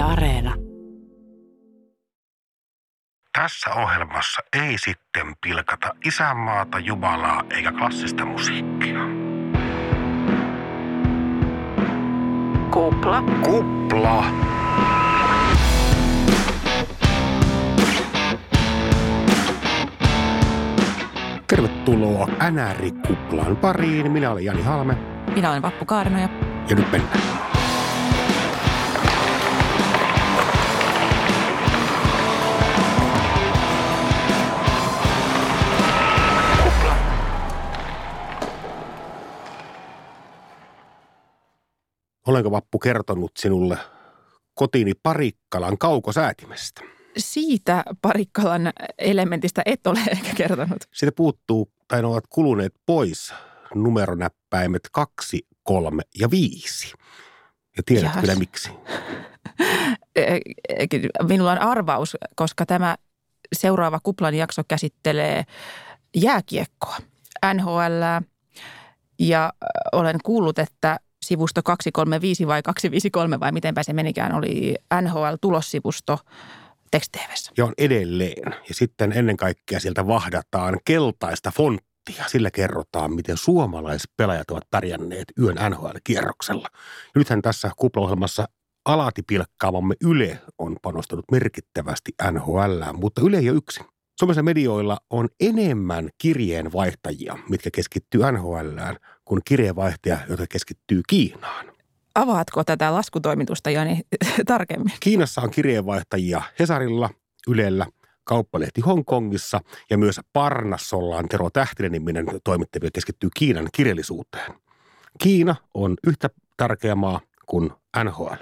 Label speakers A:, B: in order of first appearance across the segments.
A: Yle Areena.
B: Tässä ohjelmassa ei sitten pilkata isänmaata, Jumalaa eikä klassista musiikkia.
A: Kupla.
B: Kupla. Tervetuloa NR-kuplan pariin. Minä olen Jani Halme
C: Minä olen Vappu Kaarina ja
B: ja nyt mennään. Olenko Vappu kertonut sinulle kotiini Parikkalan kaukosäätimestä?
C: siitä Parikkalan elementistä et ole ehkä kertonut.
B: Siitä puuttuu, tai ne ovat kuluneet pois numeronäppäimet 2, 3 ja 5. Ja tiedät kyllä miksi.
C: Eh, eh, Minulla on arvaus, koska tämä seuraava kuplan jakso käsittelee jääkiekkoa, NHL, ja olen kuullut, että sivusto 235 vai 253 vai mitenpä se menikään, oli NHL-tulossivusto tekstitvssä.
B: Ja on edelleen. Ja sitten ennen kaikkea sieltä vahdataan keltaista fonttia. Sillä kerrotaan, miten suomalaispelaajat ovat pärjänneet yön NHL-kierroksella. Ja nythän tässä kuplaohjelmassa alati pilkkaamamme Yle on panostanut merkittävästi NHL, mutta Yle ei ole yksin. Suomessa medioilla on enemmän kirjeenvaihtajia, mitkä keskittyy NHLään, kuin kirjeenvaihtajia, jotka keskittyy Kiinaan.
C: Avaatko tätä laskutoimitusta, Jani, tarkemmin?
B: Kiinassa on kirjeenvaihtajia Hesarilla, Ylellä, kauppalehti Hongkongissa ja myös Parnassolla on Tero Tähtinen niminen toimittaja, joka keskittyy Kiinan kirjallisuuteen. Kiina on yhtä tärkeä maa kuin NHL.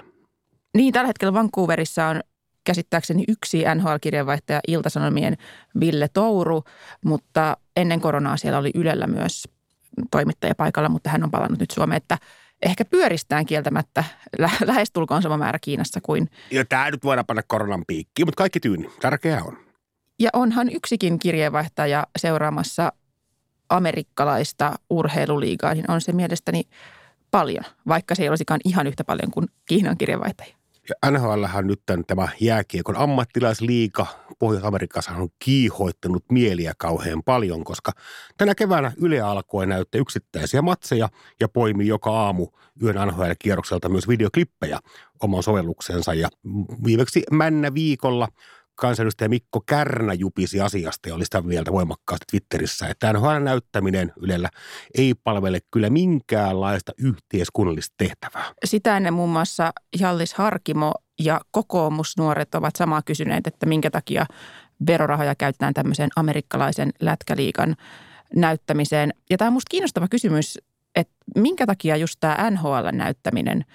C: Niin, tällä hetkellä Vancouverissa on käsittääkseni yksi NHL-kirjeenvaihtaja Iltasanomien Ville Touru, mutta ennen koronaa siellä oli Ylellä myös toimittaja paikalla, mutta hän on palannut nyt Suomeen, että ehkä pyöristään kieltämättä lä- lähestulkoon sama määrä Kiinassa kuin,
B: Ja tämä nyt voidaan panna koronan piikkiin, mutta kaikki tyyni. Tärkeää on.
C: ja onhan yksikin kirjeenvaihtaja seuraamassa amerikkalaista urheiluliigaa, niin on se mielestäni paljon, vaikka se ei olisikaan ihan yhtä paljon kuin Kiinan kirjeenvaihtaja.
B: Ja on nyt tämän- tämä jääkiekon ammattilaisliiga Pohjois-Amerikassa on kiihoittanut mieliä kauhean paljon, koska tänä keväänä Yle alkoi näyttää yksittäisiä matseja ja poimi joka aamu yön NHL-kierrokselta myös videoklippejä oman sovelluksensa. Ja viimeksi männä viikolla kansanedustaja Mikko Kärnä jupisi asiasta ja oli sitä mieltä voimakkaasti Twitterissä, että NHL-näyttäminen Ylellä ei palvele kyllä minkäänlaista yhteiskunnallista tehtävää.
C: Sitä ennen muun muassa Jallis Harkimo ja kokoomusnuoret ovat samaa kysyneet, että minkä takia verorahoja käytetään tämmöiseen amerikkalaisen lätkäliikan näyttämiseen. Ja tämä on musta kiinnostava kysymys, että minkä takia just tämä NHL-näyttäminen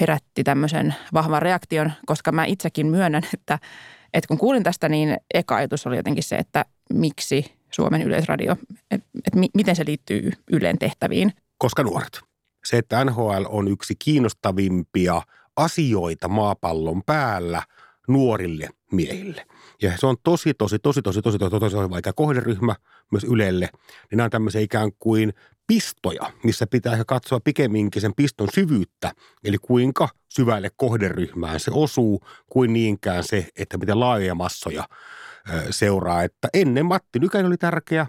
C: herätti tämmöisen vahvan reaktion, koska mä itsekin myönnän, että, että kun kuulin tästä, niin eka ajatus oli jotenkin se, että miksi Suomen yleisradio, että, että mi- miten se liittyy Ylen tehtäviin.
B: koska nuoret. Se, että NHL on yksi kiinnostavimpia asioita maapallon päällä nuorille miehille. Ja se on tosi, tosi, tosi, tosi, tosi, tosi, tosi, tosi vaikea kohderyhmä myös Ylelle. Niin nämä on tämmöisiä ikään kuin pistoja, missä pitää katsoa pikemminkin sen piston syvyyttä, eli kuinka syvälle kohderyhmään se osuu, kuin niinkään se, että miten laajoja massoja seuraa. Että ennen Matti Nykänen oli tärkeä,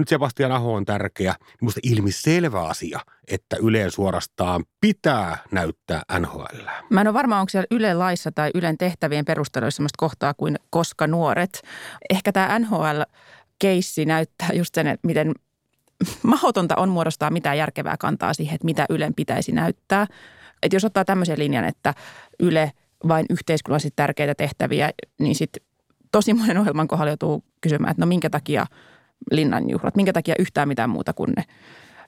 B: nyt Sebastian Aho on tärkeä. Niin Minusta ilmiselvä asia, että Yleen suorastaan pitää näyttää NHL.
C: Mä en ole varma, onko siellä Ylen laissa tai Ylen tehtävien perusteluissa sellaista kohtaa kuin koska nuoret. Ehkä tämä NHL-keissi näyttää just sen, että miten mahdotonta on muodostaa mitään järkevää kantaa siihen, että mitä Ylen pitäisi näyttää. Että jos ottaa tämmöisen linjan, että Yle vain yhteiskunnallisesti tärkeitä tehtäviä, niin sitten tosi monen ohjelman kohdalla joutuu kysymään, että no minkä takia linnanjuhlat, minkä takia yhtään mitään muuta kuin ne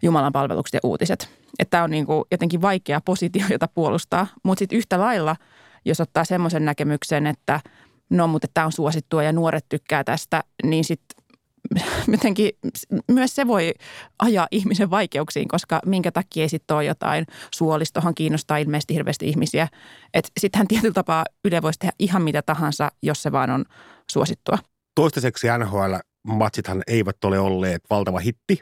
C: Jumalan palvelukset ja uutiset. Että tämä on niin kuin jotenkin vaikea positio, jota puolustaa. Mutta sitten yhtä lailla, jos ottaa semmoisen näkemyksen, että no mutta tämä on suosittua ja nuoret tykkää tästä, niin sitten jotenkin myös se voi ajaa ihmisen vaikeuksiin, koska minkä takia ei sitten ole jotain. Suolistohan kiinnostaa ilmeisesti hirveästi ihmisiä. Että sittenhän tietyllä tapaa Yle voisi tehdä ihan mitä tahansa, jos se vaan on suosittua.
B: Toistaiseksi NHL-matsithan eivät ole olleet valtava hitti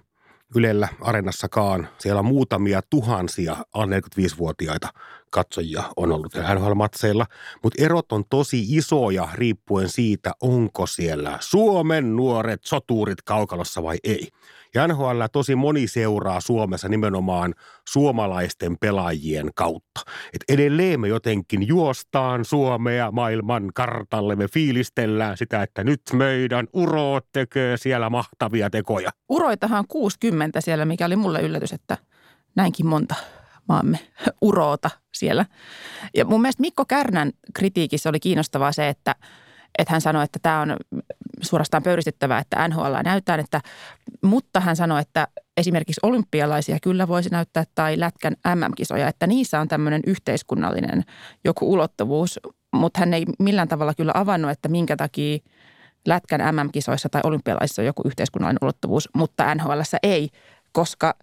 B: Ylellä, Areenassakaan. Siellä on muutamia tuhansia alle 45-vuotiaita katsojia on ollut NHL-matseilla, mutta erot on tosi isoja riippuen siitä, onko siellä Suomen nuoret soturit kaukalossa vai ei. Ja NHL tosi moni seuraa Suomessa nimenomaan suomalaisten pelaajien kautta. Et edelleen me jotenkin juostaan Suomea maailman kartalle, me fiilistellään sitä, että nyt meidän uroot tekee siellä mahtavia tekoja.
C: Uroitahan 60 siellä, mikä oli mulle yllätys, että näinkin monta maamme uroota siellä. Ja mun mielestä Mikko Kärnän kritiikissä oli kiinnostavaa se, että, että hän sanoi, että tämä on suorastaan pöyristyttävää, että NHL näyttää, että, mutta hän sanoi, että esimerkiksi olympialaisia kyllä voisi näyttää tai Lätkän MM-kisoja, että niissä on tämmöinen yhteiskunnallinen joku ulottuvuus, mutta hän ei millään tavalla kyllä avannut, että minkä takia Lätkän MM-kisoissa tai olympialaisissa on joku yhteiskunnallinen ulottuvuus, mutta NHL ei, koska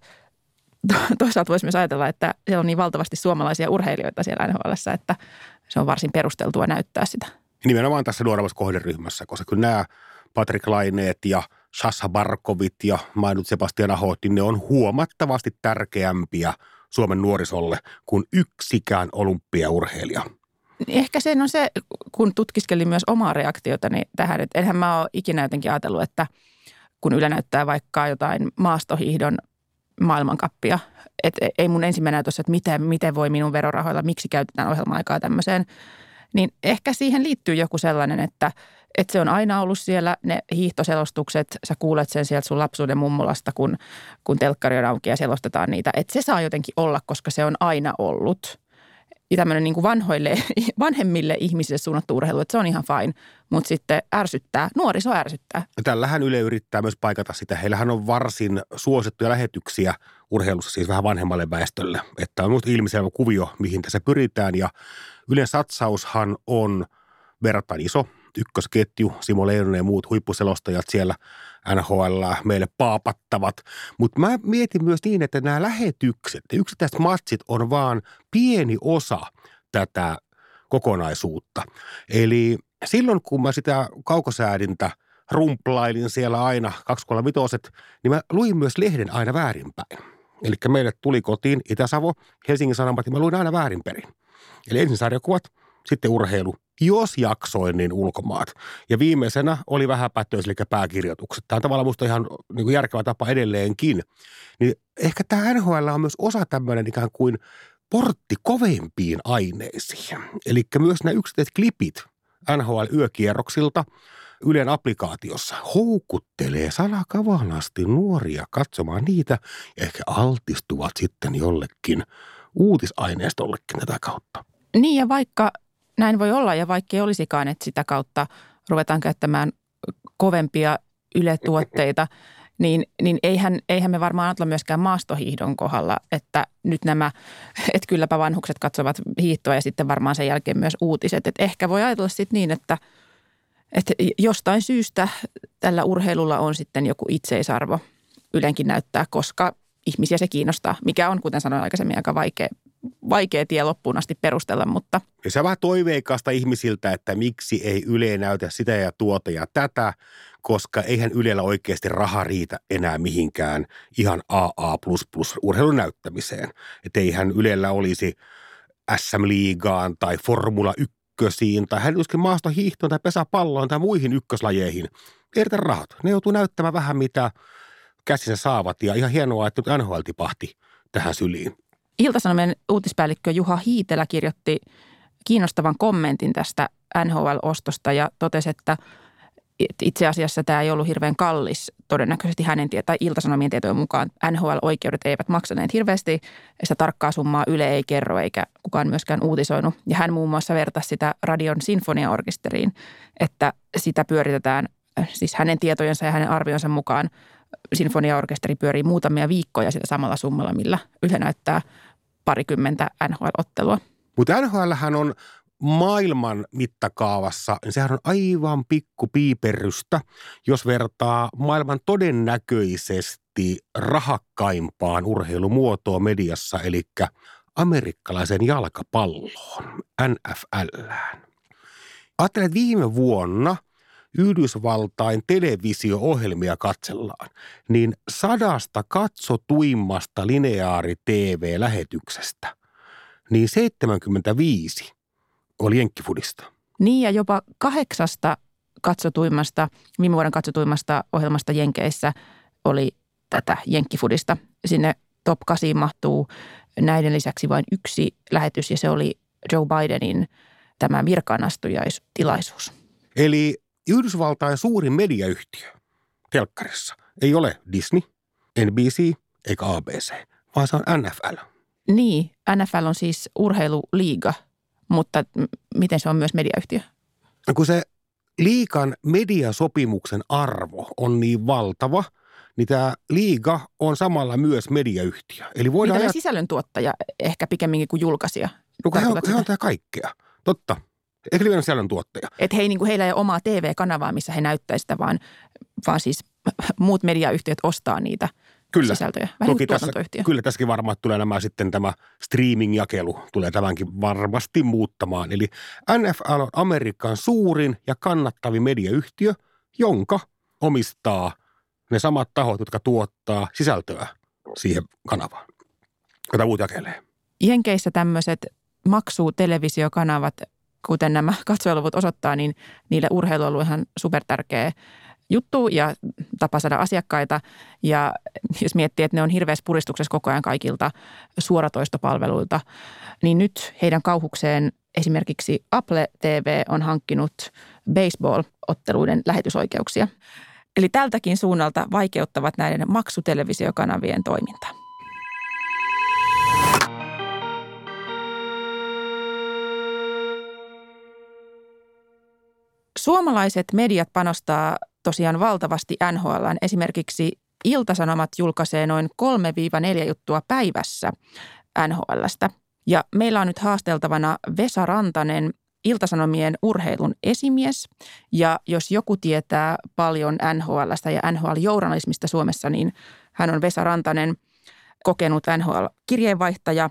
C: toisaalta voisi myös ajatella, että siellä on niin valtavasti suomalaisia urheilijoita siellä NHL, että se on varsin perusteltua näyttää sitä.
B: Nimenomaan tässä nuoremmassa kohderyhmässä, koska kyllä nämä Patrick Laineet ja Sassa Barkovit ja mainut Sebastian Ahot, niin ne on huomattavasti tärkeämpiä Suomen nuorisolle kuin yksikään olympiaurheilija.
C: Ehkä se on se, kun tutkiskelin myös omaa reaktiotani tähän, että enhän mä ole ikinä jotenkin ajatellut, että kun Yle näyttää vaikka jotain maastohiihdon maailmankappia. Et ei mun ensimmäinen ajatus, että miten, miten voi minun verorahoilla, miksi käytetään ohjelma-aikaa tämmöiseen. Niin ehkä siihen liittyy joku sellainen, että, että se on aina ollut siellä ne hiihtoselostukset. Sä kuulet sen sieltä sun lapsuuden mummolasta, kun, kun telkkari on auki ja selostetaan niitä. Että se saa jotenkin olla, koska se on aina ollut – tämmöinen niin vanhoille, vanhemmille ihmisille suunnattu urheilu, että se on ihan fine, mutta sitten ärsyttää, nuoriso ärsyttää.
B: Tällähän Yle yrittää myös paikata sitä. Heillähän on varsin suosittuja lähetyksiä urheilussa, siis vähän vanhemmalle väestölle. Että on ilmiselvä kuvio, mihin tässä pyritään ja Ylen satsaushan on verrattain iso – ykkösketju, Simo Leinonen ja muut huippuselostajat siellä NHL meille paapattavat. Mutta mä mietin myös niin, että nämä lähetykset yksittäiset matsit on vaan pieni osa tätä kokonaisuutta. Eli silloin, kun mä sitä kaukosäädintä rumplailin siellä aina 235, niin mä luin myös lehden aina väärinpäin. Eli meille tuli kotiin Itä-Savo, Helsingin Sanomat, ja mä luin aina väärinperin. Eli ensin sarjakuvat, sitten urheilu, jos jaksoin, niin ulkomaat. Ja viimeisenä oli vähäpätöis, eli pääkirjoitukset. Tämä on tavallaan minusta ihan niin kuin järkevä tapa edelleenkin. Niin ehkä tämä NHL on myös osa tämmöinen ikään kuin portti kovempiin aineisiin. Eli myös nämä yksittäiset klipit NHL-yökierroksilta Ylen applikaatiossa houkuttelee salakavalasti nuoria katsomaan niitä ja ehkä altistuvat sitten jollekin uutisaineistollekin tätä kautta.
C: Niin ja vaikka näin voi olla ja vaikka ei olisikaan, että sitä kautta ruvetaan käyttämään kovempia yletuotteita, niin, niin eihän, eihän me varmaan ajatella myöskään maastohiihdon kohdalla, että nyt nämä, että kylläpä vanhukset katsovat hiihtoa ja sitten varmaan sen jälkeen myös uutiset. Että ehkä voi ajatella sitten niin, että, että jostain syystä tällä urheilulla on sitten joku itseisarvo Ylenkin näyttää, koska ihmisiä se kiinnostaa, mikä on, kuten sanoin aikaisemmin, aika vaikea vaikea tie loppuun asti perustella, mutta...
B: Ja se on vähän toiveikasta ihmisiltä, että miksi ei Yle näytä sitä ja tuota ja tätä, koska eihän Ylellä oikeasti raha riitä enää mihinkään ihan AA++ urheilun näyttämiseen. Että eihän Ylellä olisi SM-liigaan tai Formula 1 tai hän olisikin maasta hiihtoon tai pesäpalloon tai muihin ykköslajeihin. Ei rahat. Ne joutuu näyttämään vähän mitä käsinsä saavat ja ihan hienoa, että nyt NHL tipahti tähän syliin.
C: Iltasanomien uutispäällikkö Juha Hiitelä kirjoitti kiinnostavan kommentin tästä NHL-ostosta ja totesi, että itse asiassa tämä ei ollut hirveän kallis todennäköisesti hänen tai Iltasanomien tietojen mukaan. NHL-oikeudet eivät maksaneet hirveästi, sitä tarkkaa summaa Yle ei kerro eikä kukaan myöskään uutisoinut. Ja hän muun muassa vertasi sitä radion sinfoniaorkesteriin, että sitä pyöritetään, siis hänen tietojensa ja hänen arvionsa mukaan sinfoniaorkesteri pyörii muutamia viikkoja sitä samalla summalla, millä Yle näyttää parikymmentä NHL-ottelua.
B: Mutta NHL on maailman mittakaavassa, niin sehän on aivan pikku piiperrystä, jos vertaa maailman todennäköisesti rahakkaimpaan urheilumuotoon mediassa, eli amerikkalaisen jalkapalloon, NFLään. Ajattelen, että viime vuonna – Yhdysvaltain televisio-ohjelmia katsellaan, niin sadasta katsotuimmasta lineaari-TV-lähetyksestä niin 75 oli jenkkifudista.
C: Niin ja jopa kahdeksasta katsotuimmasta, viime vuoden katsotuimmasta ohjelmasta Jenkeissä oli tätä jenkkifudista. Sinne top 8 mahtuu näiden lisäksi vain yksi lähetys ja se oli Joe Bidenin tämä virkaanastujaistilaisuus.
B: Eli Yhdysvaltain suurin mediayhtiö telkkarissa ei ole Disney, NBC eikä ABC, vaan se on NFL.
C: Niin, NFL on siis urheiluliiga, mutta miten se on myös mediayhtiö?
B: No kun se liikan mediasopimuksen arvo on niin valtava, niin tämä liiga on samalla myös mediayhtiö.
C: Eli voidaan niin ajat... sisällöntuottaja ehkä pikemminkin kuin julkaisija.
B: No he on, he on tämä kaikkea. Totta. Ehkä liian sisällöntuottaja.
C: Että he, niin kuin, heillä ei ole omaa TV-kanavaa, missä he näyttäisivät sitä, vaan, vaan siis muut mediayhtiöt ostaa niitä kyllä. sisältöjä. Vähän Toki
B: tässä, kyllä tässäkin varmaan tulee nämä sitten tämä streaming-jakelu tulee tämänkin varmasti muuttamaan. Eli NFL on Amerikan suurin ja kannattavin mediayhtiö, jonka omistaa ne samat tahot, jotka tuottaa sisältöä siihen kanavaan, jota muut jakelee.
C: Jenkeissä tämmöiset maksutelevisiokanavat, kuten nämä katsojaluvut osoittaa, niin niille urheilu on ihan supertärkeä juttu ja tapa saada asiakkaita. Ja jos miettii, että ne on hirveässä puristuksessa koko ajan kaikilta suoratoistopalveluilta, niin nyt heidän kauhukseen esimerkiksi Apple TV on hankkinut baseball-otteluiden lähetysoikeuksia. Eli tältäkin suunnalta vaikeuttavat näiden maksutelevisiokanavien toimintaa. Suomalaiset mediat panostaa tosiaan valtavasti NHL. Esimerkiksi Iltasanomat julkaisee noin 3-4 juttua päivässä NHLstä. Ja meillä on nyt haasteltavana Vesa Rantanen, Iltasanomien urheilun esimies. Ja jos joku tietää paljon NHLstä ja NHL-journalismista Suomessa, niin hän on Vesa Rantanen, kokenut NHL-kirjeenvaihtaja.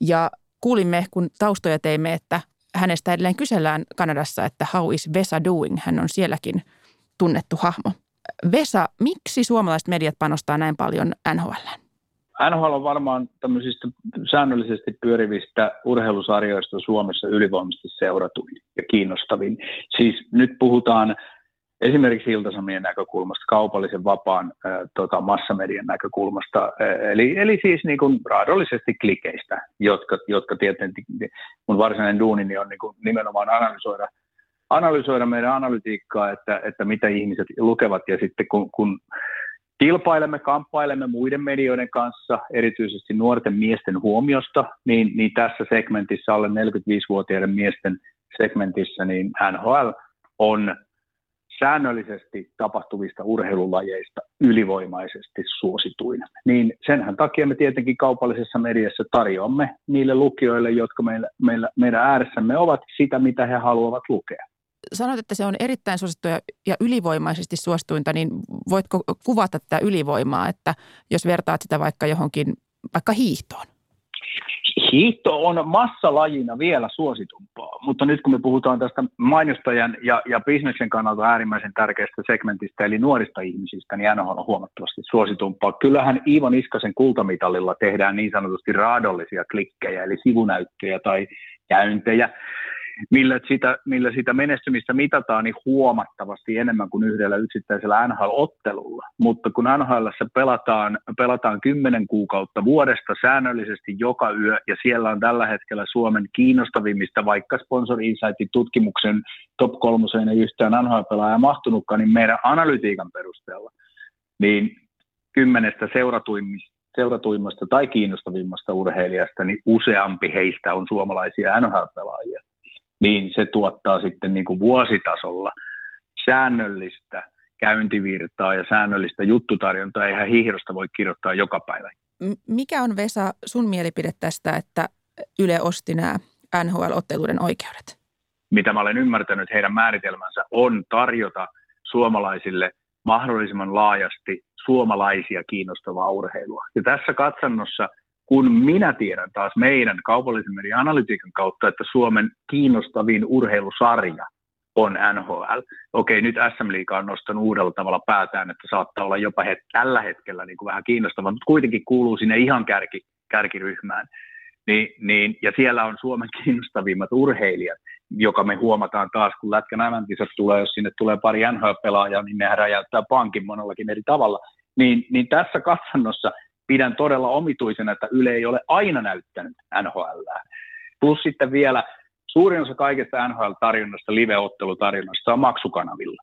C: Ja kuulimme, kun taustoja teimme, että hänestä edelleen kysellään Kanadassa, että how is Vesa doing? Hän on sielläkin tunnettu hahmo. Vesa, miksi suomalaiset mediat panostaa näin paljon NHL?
A: NHL on varmaan tämmöisistä säännöllisesti pyörivistä urheilusarjoista Suomessa ylivoimaisesti seuratuin ja kiinnostavin. Siis nyt puhutaan esimerkiksi Iltasamien näkökulmasta, kaupallisen vapaan äh, tota, massamedian näkökulmasta, äh, eli, eli siis niin kuin raadollisesti klikeistä, jotka, jotka tietenkin mun varsinainen duunini on niin kuin nimenomaan analysoida, analysoida meidän analytiikkaa, että, että mitä ihmiset lukevat, ja sitten kun, kun kilpailemme, kamppailemme muiden medioiden kanssa, erityisesti nuorten miesten huomiosta, niin, niin tässä segmentissä, alle 45-vuotiaiden miesten segmentissä, niin NHL on säännöllisesti tapahtuvista urheilulajeista ylivoimaisesti suosituin. Niin senhän takia me tietenkin kaupallisessa mediassa tarjoamme niille lukijoille, jotka meillä, meillä, meidän ääressämme ovat, sitä, mitä he haluavat lukea.
C: Sanoit, että se on erittäin suosittu ja ylivoimaisesti suosituinta, niin voitko kuvata tätä ylivoimaa, että jos vertaat sitä vaikka johonkin, vaikka hiihtoon?
A: Hiihto on massalajina vielä suositumpaa, mutta nyt kun me puhutaan tästä mainostajan ja, ja bisneksen kannalta äärimmäisen tärkeästä segmentistä, eli nuorista ihmisistä, niin NHL on huomattavasti suositumpaa. Kyllähän Iivo Niskasen kultamitalilla tehdään niin sanotusti raadollisia klikkejä, eli sivunäyttöjä tai käyntejä, millä sitä, millä sitä menestymistä mitataan niin huomattavasti enemmän kuin yhdellä yksittäisellä NHL-ottelulla. Mutta kun NHL pelataan, pelataan kymmenen kuukautta vuodesta säännöllisesti joka yö, ja siellä on tällä hetkellä Suomen kiinnostavimmista, vaikka Sponsor Insightin tutkimuksen top kolmoseen ei yhtään NHL-pelaajaa mahtunutkaan, niin meidän analytiikan perusteella, niin kymmenestä seuratuimmista seuratuimmasta tai kiinnostavimmasta urheilijasta, niin useampi heistä on suomalaisia NHL-pelaajia niin se tuottaa sitten niin kuin vuositasolla säännöllistä käyntivirtaa ja säännöllistä juttutarjontaa. Eihän hiihdosta voi kirjoittaa joka päivä.
C: Mikä on Vesa sun mielipide tästä, että Yle osti nämä NHL-otteluiden oikeudet?
A: Mitä mä olen ymmärtänyt, heidän määritelmänsä on tarjota suomalaisille mahdollisimman laajasti suomalaisia kiinnostavaa urheilua. Ja tässä katsannossa – kun minä tiedän taas meidän kaupallisen median analytiikan kautta, että Suomen kiinnostavin urheilusarja on NHL. Okei, nyt SM Liiga on nostanut uudella tavalla päätään, että saattaa olla jopa het- tällä hetkellä niin kuin vähän kiinnostava, mutta kuitenkin kuuluu sinne ihan kärki, kärkiryhmään. niin, niin, ja siellä on Suomen kiinnostavimmat urheilijat, joka me huomataan taas, kun Lätkän MMKisat tulee, jos sinne tulee pari NHL-pelaajaa, niin nehän räjäyttää pankin monellakin eri tavalla. Niin, niin tässä katsannossa pidän todella omituisena, että Yle ei ole aina näyttänyt NHL. Plus sitten vielä suurin osa kaikesta NHL-tarjonnasta, live-ottelutarjonnasta on maksukanavilla.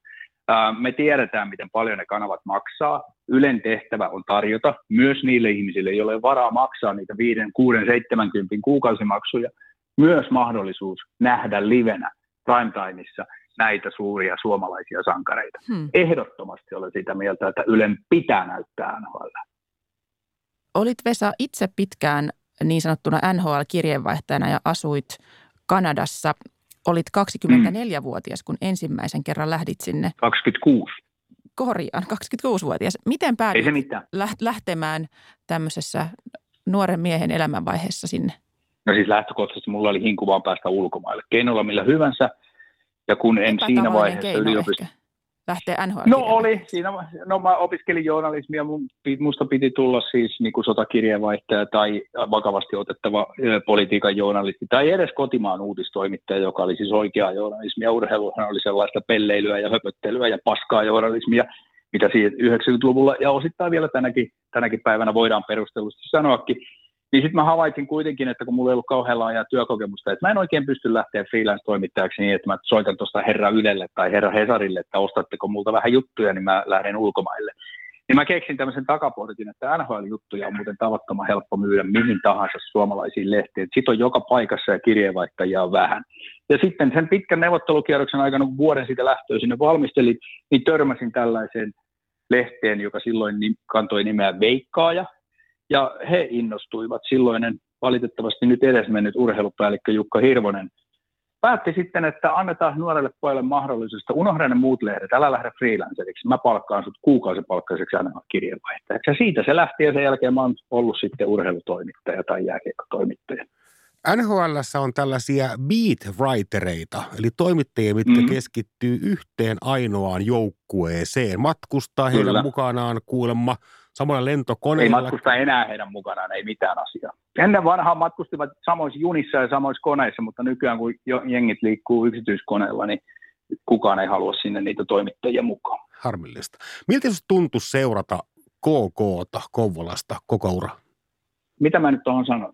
A: Me tiedetään, miten paljon ne kanavat maksaa. Ylen tehtävä on tarjota myös niille ihmisille, joille ei ole varaa maksaa niitä 5, 6, 70 kuukausimaksuja, myös mahdollisuus nähdä livenä primetimeissa näitä suuria suomalaisia sankareita. Hmm. Ehdottomasti olen sitä mieltä, että Ylen pitää näyttää NHL.
C: Olit Vesa itse pitkään niin sanottuna NHL-kirjeenvaihtajana ja asuit Kanadassa. Olit 24-vuotias, mm. kun ensimmäisen kerran lähdit sinne.
A: 26.
C: Korjaan, 26-vuotias. Miten päädyit lähtemään tämmöisessä nuoren miehen elämänvaiheessa sinne?
A: No siis lähtökohtaisesti mulla oli hinku vaan päästä ulkomaille. Keinolla millä hyvänsä. Ja kun en siinä vaiheessa yliopistossa
C: lähteä NHL?
A: No oli, siinä, no mä opiskelin journalismia, mun, musta piti tulla siis niin kuin sotakirjeenvaihtaja tai vakavasti otettava politiikan journalisti tai edes kotimaan uutistoimittaja, joka oli siis oikeaa journalismia. Urheiluhan oli sellaista pelleilyä ja höpöttelyä ja paskaa journalismia, mitä siitä 90-luvulla ja osittain vielä tänäkin, tänäkin päivänä voidaan perustellusti sanoakin. Niin sitten mä havaitsin kuitenkin, että kun mulla ei ollut kauhean laajaa työkokemusta, että mä en oikein pysty lähteä freelance-toimittajaksi niin, että mä soitan tuosta herra Ylelle tai herra Hesarille, että ostatteko multa vähän juttuja, niin mä lähden ulkomaille. Niin mä keksin tämmöisen takaportin, että NHL-juttuja on muuten tavattoman helppo myydä mihin tahansa suomalaisiin lehtiin. Sitten on joka paikassa ja kirjeenvaihtajia on vähän. Ja sitten sen pitkän neuvottelukierroksen aikana, kun vuoden siitä lähtöä sinne valmistelin, niin törmäsin tällaiseen lehteen, joka silloin kantoi nimeä Veikkaaja, ja he innostuivat. Silloinen valitettavasti nyt edesmennyt urheilupäällikkö Jukka Hirvonen päätti sitten, että annetaan nuorelle pojalle mahdollisuus, unohda ne muut lehdet, älä lähde freelanceriksi, mä palkkaan sut kuukausipalkkaiseksi aina kirjeenvaihtajaksi. Ja siitä se lähti ja sen jälkeen mä oon ollut sitten urheilutoimittaja tai jääkiekkotoimittaja.
B: NHL on tällaisia beat writereita, eli toimittajia, mitkä mm-hmm. keskittyy yhteen ainoaan joukkueeseen. Matkustaa heidän Kyllä. mukanaan kuulemma samoilla lentokoneilla.
A: Ei matkusta enää heidän mukanaan, ei mitään asiaa. Ennen vanhaa matkustivat samoissa junissa ja samoissa koneissa, mutta nykyään kun jengit liikkuu yksityiskoneilla, niin kukaan ei halua sinne niitä toimittajia mukaan.
B: Harmillista. Miltä se tuntui seurata KKta Kouvolasta koko ura?
A: Mitä mä nyt tuohon sanon?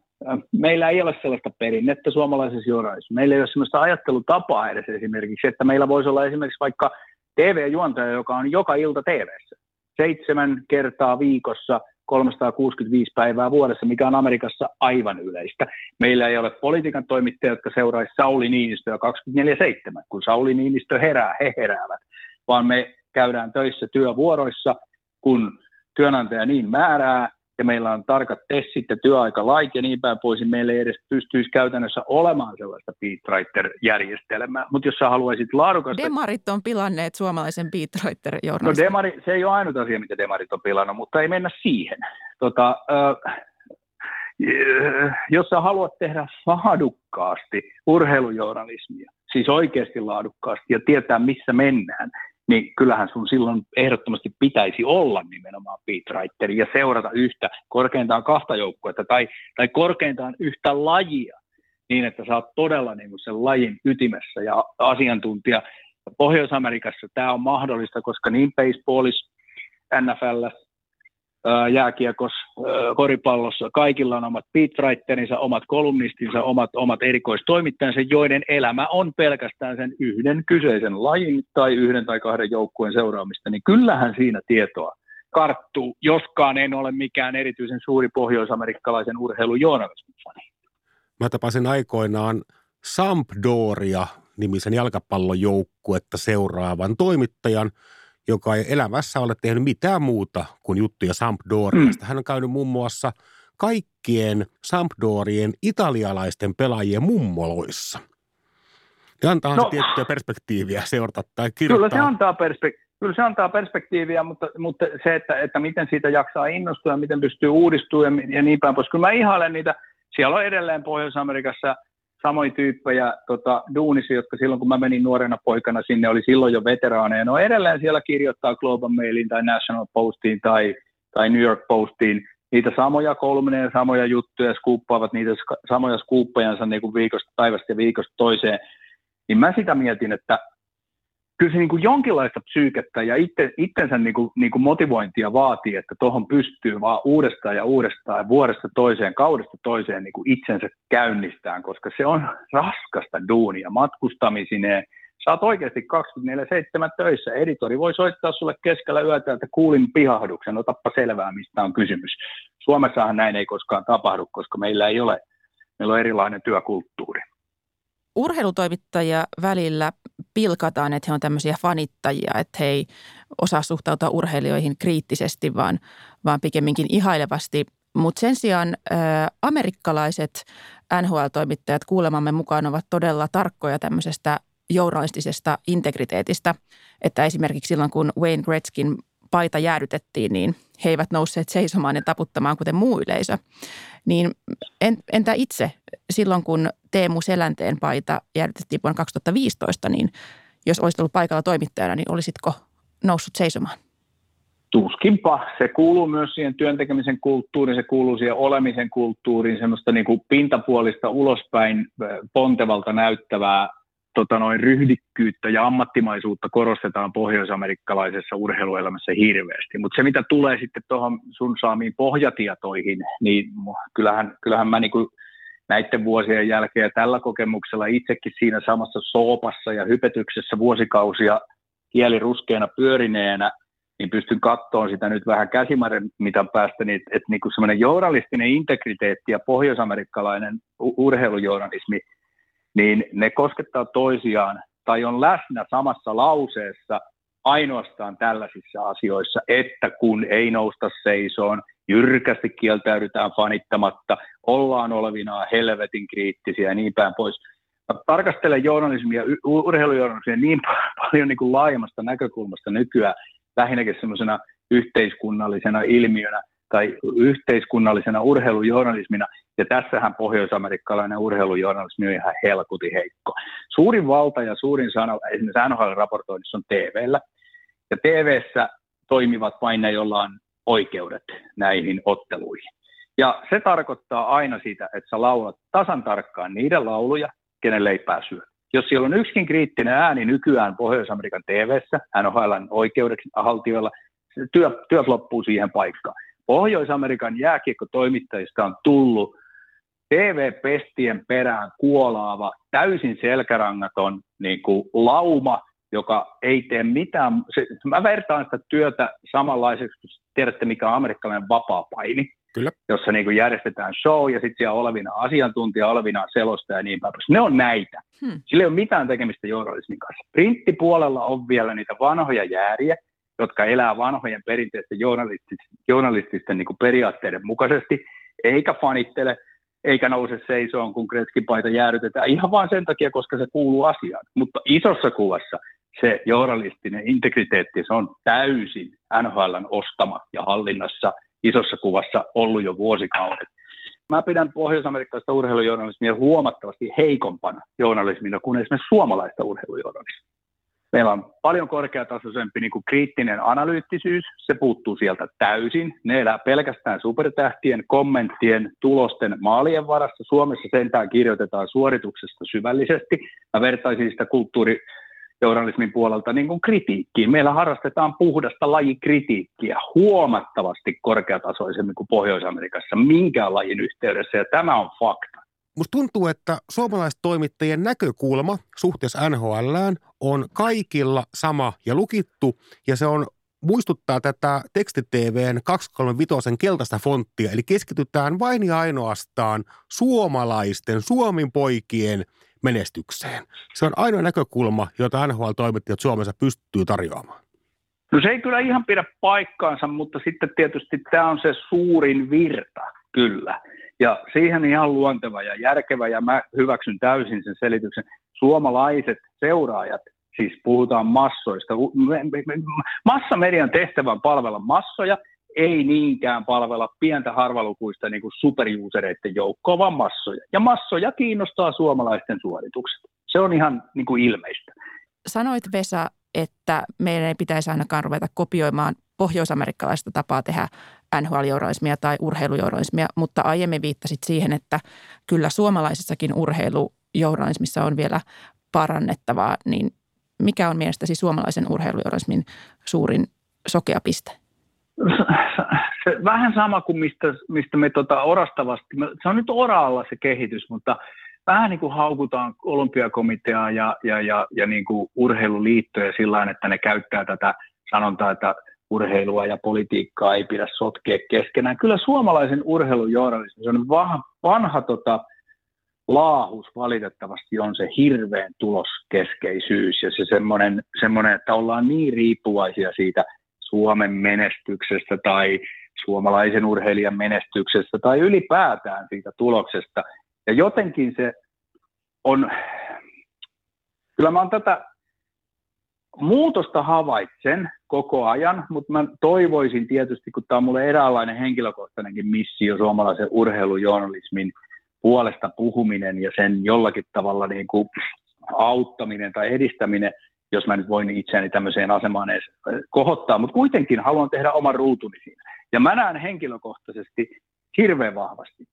A: Meillä ei ole sellaista perinnettä suomalaisessa journalismissa. Meillä ei ole sellaista ajattelutapaa edes esimerkiksi, että meillä voisi olla esimerkiksi vaikka TV-juontaja, joka on joka ilta TVssä seitsemän kertaa viikossa 365 päivää vuodessa, mikä on Amerikassa aivan yleistä. Meillä ei ole politiikan toimittajia, jotka seuraisivat Sauli Niinistöä 24-7. Kun Sauli Niinistö herää, he heräävät. Vaan me käydään töissä työvuoroissa, kun työnantaja niin määrää, ja meillä on tarkat tessit ja työaikalait ja niin päin pois, niin meillä ei edes pystyisi käytännössä olemaan sellaista beatwriter-järjestelmää. Mutta jos sä haluaisit laadukasta...
C: Demarit on pilanneet suomalaisen beatwriter
A: No demari, se ei ole ainut asia, mitä demarit on pilannut, mutta ei mennä siihen. Tota, äh, jos sä haluat tehdä laadukkaasti urheilujournalismia, siis oikeasti laadukkaasti ja tietää, missä mennään, niin kyllähän sun silloin ehdottomasti pitäisi olla nimenomaan beatwriter ja seurata yhtä, korkeintaan kahta joukkuetta tai, tai korkeintaan yhtä lajia niin, että sä oot todella niin kuin sen lajin ytimessä ja asiantuntija. Pohjois-Amerikassa tämä on mahdollista, koska niin baseballissa, NFL, jääkiekos, koripallossa, kaikilla on omat beatwriterinsa, omat kolumnistinsa, omat, omat erikoistoimittajansa, joiden elämä on pelkästään sen yhden kyseisen lajin tai yhden tai kahden joukkueen seuraamista, niin kyllähän siinä tietoa karttuu, joskaan en ole mikään erityisen suuri pohjoisamerikkalaisen urheilujournalismin.
B: Mä tapasin aikoinaan Sampdoria nimisen jalkapallojoukkuetta seuraavan toimittajan – joka ei elämässä ole tehnyt mitään muuta kuin juttuja Sampdoriasta. Mm. Hän on käynyt muun muassa kaikkien Sampdorien italialaisten pelaajien mummoloissa. Ja antaa no, tiettyä perspektiiviä seurata tai kirjoittaa.
A: Kyllä se antaa, perspek- kyllä se antaa perspektiiviä, mutta, mutta se, että, että miten siitä jaksaa innostua ja miten pystyy uudistumaan ja, ja niin päin pois. Kyllä mä ihailen niitä, siellä on edelleen Pohjois-Amerikassa – samoin tyyppejä tota, duunissa, jotka silloin kun mä menin nuorena poikana sinne, oli silloin jo veteraaneja. No edelleen siellä kirjoittaa Global Mailiin tai National Postiin tai, tai New York Postiin niitä samoja kolmineja, samoja juttuja, skuuppaavat niitä samoja skuuppejansa niin kuin viikosta päivästä ja viikosta toiseen, niin mä sitä mietin, että kyllä se niin kuin jonkinlaista psyykettä ja itse, itsensä niin kuin, niin kuin motivointia vaatii, että tuohon pystyy vaan uudestaan ja uudestaan ja vuodesta toiseen, kaudesta toiseen niin kuin itsensä käynnistään, koska se on raskasta duunia matkustamisineen. Sä oot oikeasti 24-7 töissä. Editori voi soittaa sulle keskellä yötä, että kuulin pihahduksen, otappa selvää, mistä on kysymys. Suomessahan näin ei koskaan tapahdu, koska meillä ei ole, meillä on erilainen työkulttuuri
C: urheilutoimittajia välillä pilkataan, että he on tämmöisiä fanittajia, että he ei osaa suhtautua urheilijoihin kriittisesti, vaan, vaan pikemminkin ihailevasti. Mutta sen sijaan ä, amerikkalaiset NHL-toimittajat kuulemamme mukaan ovat todella tarkkoja tämmöisestä journalistisesta integriteetistä, että esimerkiksi silloin kun Wayne Gretzkin paita jäädytettiin, niin he eivät nousseet seisomaan ja taputtamaan kuten muu yleisö. Niin entä itse, silloin kun Teemu Selänteen paita jäädytettiin vuonna 2015, niin jos olisit ollut paikalla toimittajana, niin olisitko noussut seisomaan?
A: Tuskinpa. Se kuuluu myös siihen työntekemisen kulttuuriin, se kuuluu siihen olemisen kulttuuriin, semmoista niin kuin pintapuolista ulospäin pontevalta näyttävää tota noin, ryhdikkyyttä ja ammattimaisuutta korostetaan pohjoisamerikkalaisessa urheiluelämässä hirveästi. Mutta se, mitä tulee sitten tuohon sun saamiin pohjatietoihin, niin kyllähän, kyllähän mä niin kuin näiden vuosien jälkeen ja tällä kokemuksella itsekin siinä samassa soopassa ja hypetyksessä vuosikausia kieliruskeena pyörineenä, niin pystyn katsoa sitä nyt vähän käsimarren mitä päästä, niin että, että niin kuin semmoinen journalistinen integriteetti ja pohjoisamerikkalainen urheilujournalismi – niin ne koskettaa toisiaan tai on läsnä samassa lauseessa ainoastaan tällaisissa asioissa, että kun ei nousta seisoon, jyrkästi kieltäydytään fanittamatta, ollaan olevinaan helvetin kriittisiä ja niin päin pois. Mä tarkastelen journalismia, urheilujournalismia niin paljon niin kuin laajemmasta näkökulmasta nykyään, lähinnäkin semmoisena yhteiskunnallisena ilmiönä, tai yhteiskunnallisena urheilujournalismina, ja tässähän pohjoisamerikkalainen urheilujournalismi on ihan helkuti heikko. Suurin valta ja suurin sana esimerkiksi NHL-raportoinnissa on TVllä, ja TVssä toimivat vain ne, joilla on oikeudet näihin otteluihin. Ja se tarkoittaa aina sitä, että sä laulat tasan tarkkaan niiden lauluja, kenen leipää syö. Jos siellä on yksikin kriittinen ääni nykyään Pohjois-Amerikan TVssä, NHLn oikeudeksi haltijoilla, työ, työt loppuu siihen paikkaan. Pohjois-Amerikan jääkiekkotoimittajista on tullut TV-pestien perään kuolaava, täysin selkärangaton niin kuin lauma, joka ei tee mitään. Se, mä vertaan sitä työtä samanlaiseksi, kun tiedätte, mikä on amerikkalainen vapaa-paini, Kyllä. jossa niin kuin järjestetään show ja sitten siellä olevina asiantuntija, olevina selosta ja niin päin. Ne on näitä. Hmm. Sillä ei ole mitään tekemistä journalismin kanssa. Printtipuolella on vielä niitä vanhoja jääriä, jotka elää vanhojen perinteisten journalististen, journalististen niin periaatteiden mukaisesti, eikä fanittele, eikä nouse seisoon, kun Gretzky-paita jäädytetään, ihan vain sen takia, koska se kuuluu asiaan. Mutta isossa kuvassa se journalistinen integriteetti, se on täysin NHLn ostama ja hallinnassa isossa kuvassa ollut jo vuosikaudet. Mä pidän pohjois-amerikkalaista urheilujournalismia huomattavasti heikompana journalismina kuin esimerkiksi suomalaista urheilujournalismia. Meillä on paljon korkeatasoisempi niin kuin kriittinen analyyttisyys, se puuttuu sieltä täysin. Ne elää pelkästään supertähtien, kommenttien, tulosten, maalien varassa. Suomessa sentään kirjoitetaan suorituksesta syvällisesti. Mä vertaisin sitä kulttuuri journalismin puolelta niin kuin kritiikkiin. Meillä harrastetaan puhdasta lajikritiikkiä huomattavasti korkeatasoisemmin kuin Pohjois-Amerikassa minkään lajin yhteydessä, ja tämä on fakta.
B: Musta tuntuu, että suomalaistoimittajien näkökulma suhteessa NHLään on kaikilla sama ja lukittu, ja se on muistuttaa tätä tekstitvn 235 keltaista fonttia, eli keskitytään vain ja ainoastaan suomalaisten, Suomin poikien menestykseen. Se on ainoa näkökulma, jota NHL-toimittajat Suomessa pystyy tarjoamaan.
A: No se ei kyllä ihan pidä paikkaansa, mutta sitten tietysti tämä on se suurin virta, kyllä. Ja siihen ihan luonteva ja järkevä, ja mä hyväksyn täysin sen selityksen. Suomalaiset seuraajat, siis puhutaan massoista, massamedian tehtävän palvella massoja, ei niinkään palvella pientä harvalukuista niin kuin superjuusereiden joukkoa, vaan massoja. Ja massoja kiinnostaa suomalaisten suoritukset. Se on ihan niin kuin ilmeistä.
C: Sanoit Vesa, että meidän ei pitäisi ainakaan ruveta kopioimaan pohjoisamerikkalaista tapaa tehdä NHL-journalismia tai urheilujournalismia, mutta aiemmin viittasit siihen, että kyllä suomalaisessakin urheilujournalismissa on vielä parannettavaa, niin mikä on mielestäsi suomalaisen urheilujournalismin suurin sokea piste?
A: Se, vähän sama kuin mistä, mistä me tota orastavasti, se on nyt oralla se kehitys, mutta vähän niin kuin haukutaan olympiakomiteaa ja, ja, ja, ja niin kuin urheiluliittoja sillä että ne käyttää tätä sanontaa, että urheilua ja politiikkaa ei pidä sotkea keskenään. Kyllä suomalaisen urheilujournalismi, se on vanha, vanha tota, laahus valitettavasti on se hirveän tuloskeskeisyys ja se semmoinen, semmoinen, että ollaan niin riippuvaisia siitä Suomen menestyksestä tai suomalaisen urheilijan menestyksestä tai ylipäätään siitä tuloksesta. Ja jotenkin se on, kyllä mä oon tätä muutosta havaitsen koko ajan, mutta mä toivoisin tietysti, kun tämä on mulle eräänlainen henkilökohtainenkin missio suomalaisen urheilujournalismin puolesta puhuminen ja sen jollakin tavalla niin kuin auttaminen tai edistäminen, jos mä nyt voin itseäni tämmöiseen asemaan edes kohottaa, mutta kuitenkin haluan tehdä oman ruutuni siinä. Ja mä näen henkilökohtaisesti hirveän vahvasti,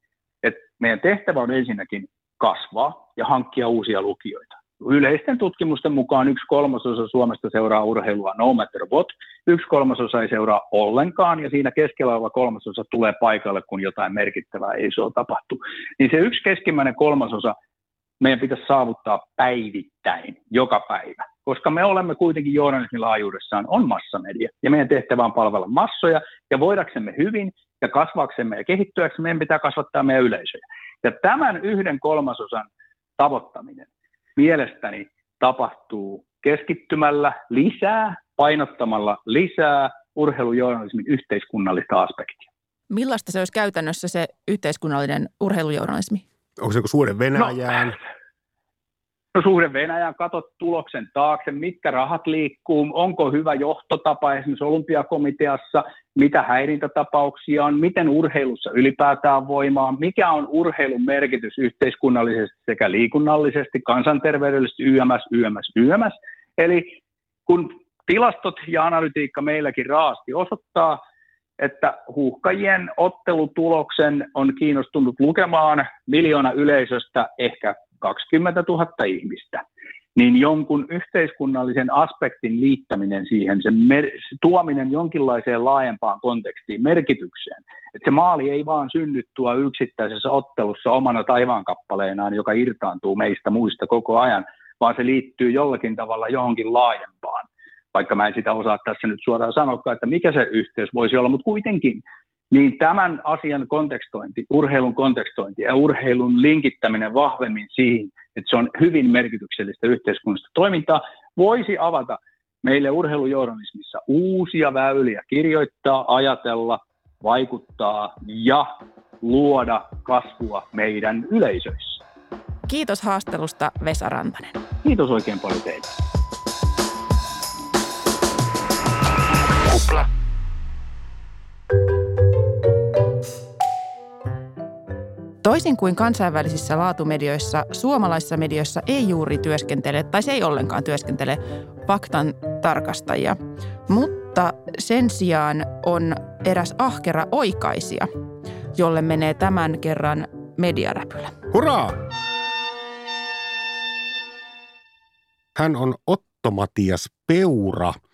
A: että meidän tehtävä on ensinnäkin kasvaa ja hankkia uusia lukijoita. Yleisten tutkimusten mukaan yksi kolmasosa Suomesta seuraa urheilua no matter what, yksi kolmasosa ei seuraa ollenkaan ja siinä keskellä oleva kolmasosa tulee paikalle, kun jotain merkittävää ei isoa tapahtu. Niin se yksi keskimmäinen kolmasosa meidän pitäisi saavuttaa päivittäin, joka päivä, koska me olemme kuitenkin journalismin laajuudessaan on massamedia ja meidän tehtävä on palvella massoja ja voidaksemme hyvin ja kasvaaksemme ja kehittyäksemme meidän pitää kasvattaa meidän yleisöjä. Ja tämän yhden kolmasosan tavoittaminen mielestäni tapahtuu keskittymällä lisää, painottamalla lisää urheilujournalismin yhteiskunnallista aspektia.
C: Millaista se olisi käytännössä se yhteiskunnallinen urheilujournalismi?
B: Onko se joku suhde Venäjään?
A: No, no suhde Venäjään, katsot tuloksen taakse, mitkä rahat liikkuu, onko hyvä johtotapa esimerkiksi olympiakomiteassa, mitä häirintätapauksia on, miten urheilussa ylipäätään voimaa, mikä on urheilun merkitys yhteiskunnallisesti sekä liikunnallisesti, kansanterveydellisesti, YMS, YMS, YMS. Eli kun tilastot ja analytiikka meilläkin raasti osoittaa, että huuhkajien ottelutuloksen on kiinnostunut lukemaan miljoona yleisöstä ehkä 20 000 ihmistä, niin jonkun yhteiskunnallisen aspektin liittäminen siihen, sen mer- tuominen jonkinlaiseen laajempaan kontekstiin, merkitykseen, että se maali ei vaan synny tuo yksittäisessä ottelussa omana taivaankappaleenaan, joka irtaantuu meistä muista koko ajan, vaan se liittyy jollakin tavalla johonkin laajempaan. Vaikka mä en sitä osaa tässä nyt suoraan sanoa, että mikä se yhteys voisi olla, mutta kuitenkin niin tämän asian kontekstointi, urheilun kontekstointi ja urheilun linkittäminen vahvemmin siihen, että se on hyvin merkityksellistä yhteiskunnallista toimintaa, voisi avata meille urheilujournalismissa uusia väyliä kirjoittaa, ajatella, vaikuttaa ja luoda kasvua meidän yleisöissä.
C: Kiitos haastelusta Vesa Rantanen.
A: Kiitos oikein paljon teille. Kupla.
C: Toisin kuin kansainvälisissä laatumedioissa, suomalaisissa medioissa ei juuri työskentele, tai se ei ollenkaan työskentele, faktan tarkastajia. Mutta sen sijaan on eräs ahkera oikaisija, jolle menee tämän kerran mediaräpylä.
B: Hurraa! Hän on Otto Matias Peura –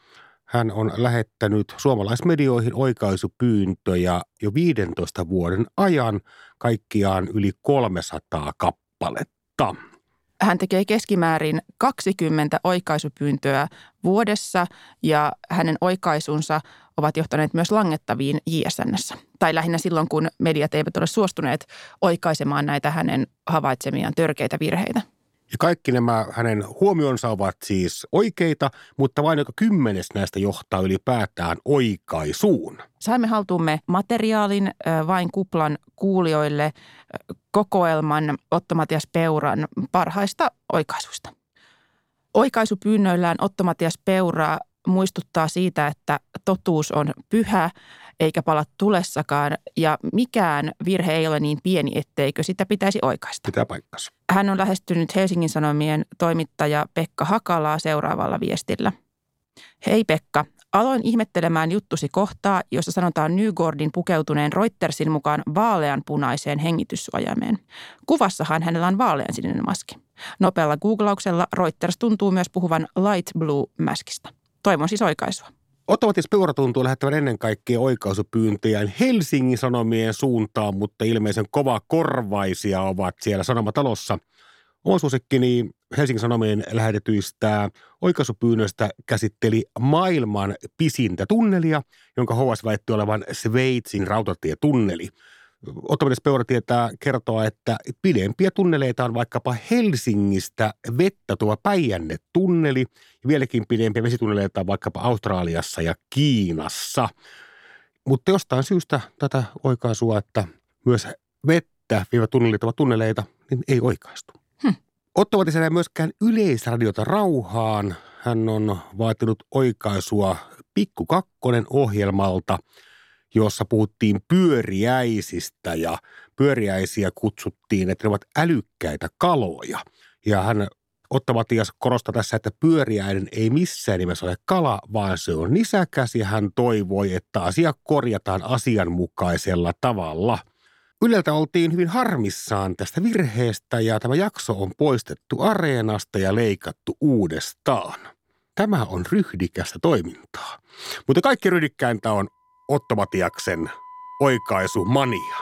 B: hän on lähettänyt suomalaismedioihin oikaisupyyntöjä jo 15 vuoden ajan, kaikkiaan yli 300 kappaletta.
C: Hän tekee keskimäärin 20 oikaisupyyntöä vuodessa ja hänen oikaisunsa ovat johtaneet myös langettaviin JSNssä. Tai lähinnä silloin, kun mediat eivät ole suostuneet oikaisemaan näitä hänen havaitsemiaan törkeitä virheitä.
B: Ja kaikki nämä hänen huomionsa ovat siis oikeita, mutta vain joka kymmenes näistä johtaa ylipäätään oikaisuun.
C: Saimme haltuumme materiaalin vain kuplan kuulijoille kokoelman Otto Matias Peuran parhaista oikaisuista. Oikaisupyynnöillään Otto Matias Peura muistuttaa siitä, että totuus on pyhä eikä pala tulessakaan ja mikään virhe ei ole niin pieni, etteikö sitä pitäisi oikaista.
B: Pitää paikkansa.
C: Hän on lähestynyt Helsingin Sanomien toimittaja Pekka Hakalaa seuraavalla viestillä. Hei Pekka, Aloin ihmettelemään juttusi kohtaa, jossa sanotaan Nygordin pukeutuneen Reutersin mukaan vaaleanpunaiseen hengityssuojaimeen. Kuvassahan hänellä on vaaleansininen maski. Nopealla googlauksella Reuters tuntuu myös puhuvan light blue maskista. Toivon siis oikaisua.
B: Ottavatis Peura tuntuu lähettävän ennen kaikkea oikaisupyyntöjä Helsingin Sanomien suuntaan, mutta ilmeisen kova korvaisia ovat siellä Sanomatalossa. Oma suosikkini Helsingin Sanomien lähetetyistä oikaisupyynnöistä käsitteli maailman pisintä tunnelia, jonka HS väitti olevan Sveitsin rautatietunneli. Ottamatis Peura tietää kertoa, että pidempiä tunneleita on vaikkapa Helsingistä vettä tuo Päijänne-tunneli ja vieläkin pidempiä vesitunneleita on vaikkapa Australiassa ja Kiinassa. Mutta jostain syystä tätä oikaisua, että myös vettä viivät tunnelit ovat tunneleita, niin ei oikaistu. Hm. Ottamatis ei myöskään yleisradiota rauhaan. Hän on vaatinut oikaisua Pikku Kakkonen ohjelmalta – jossa puhuttiin pyöriäisistä ja pyöriäisiä kutsuttiin, että ne ovat älykkäitä kaloja. Ja hän Otta Matias korostaa tässä, että pyöriäinen ei missään nimessä ole kala, vaan se on nisäkäs ja hän toivoi, että asia korjataan asianmukaisella tavalla. Yleltä oltiin hyvin harmissaan tästä virheestä ja tämä jakso on poistettu areenasta ja leikattu uudestaan. Tämä on ryhdikästä toimintaa. Mutta kaikki ryhdikkäintä on Ottomatiaksen oikaisumania.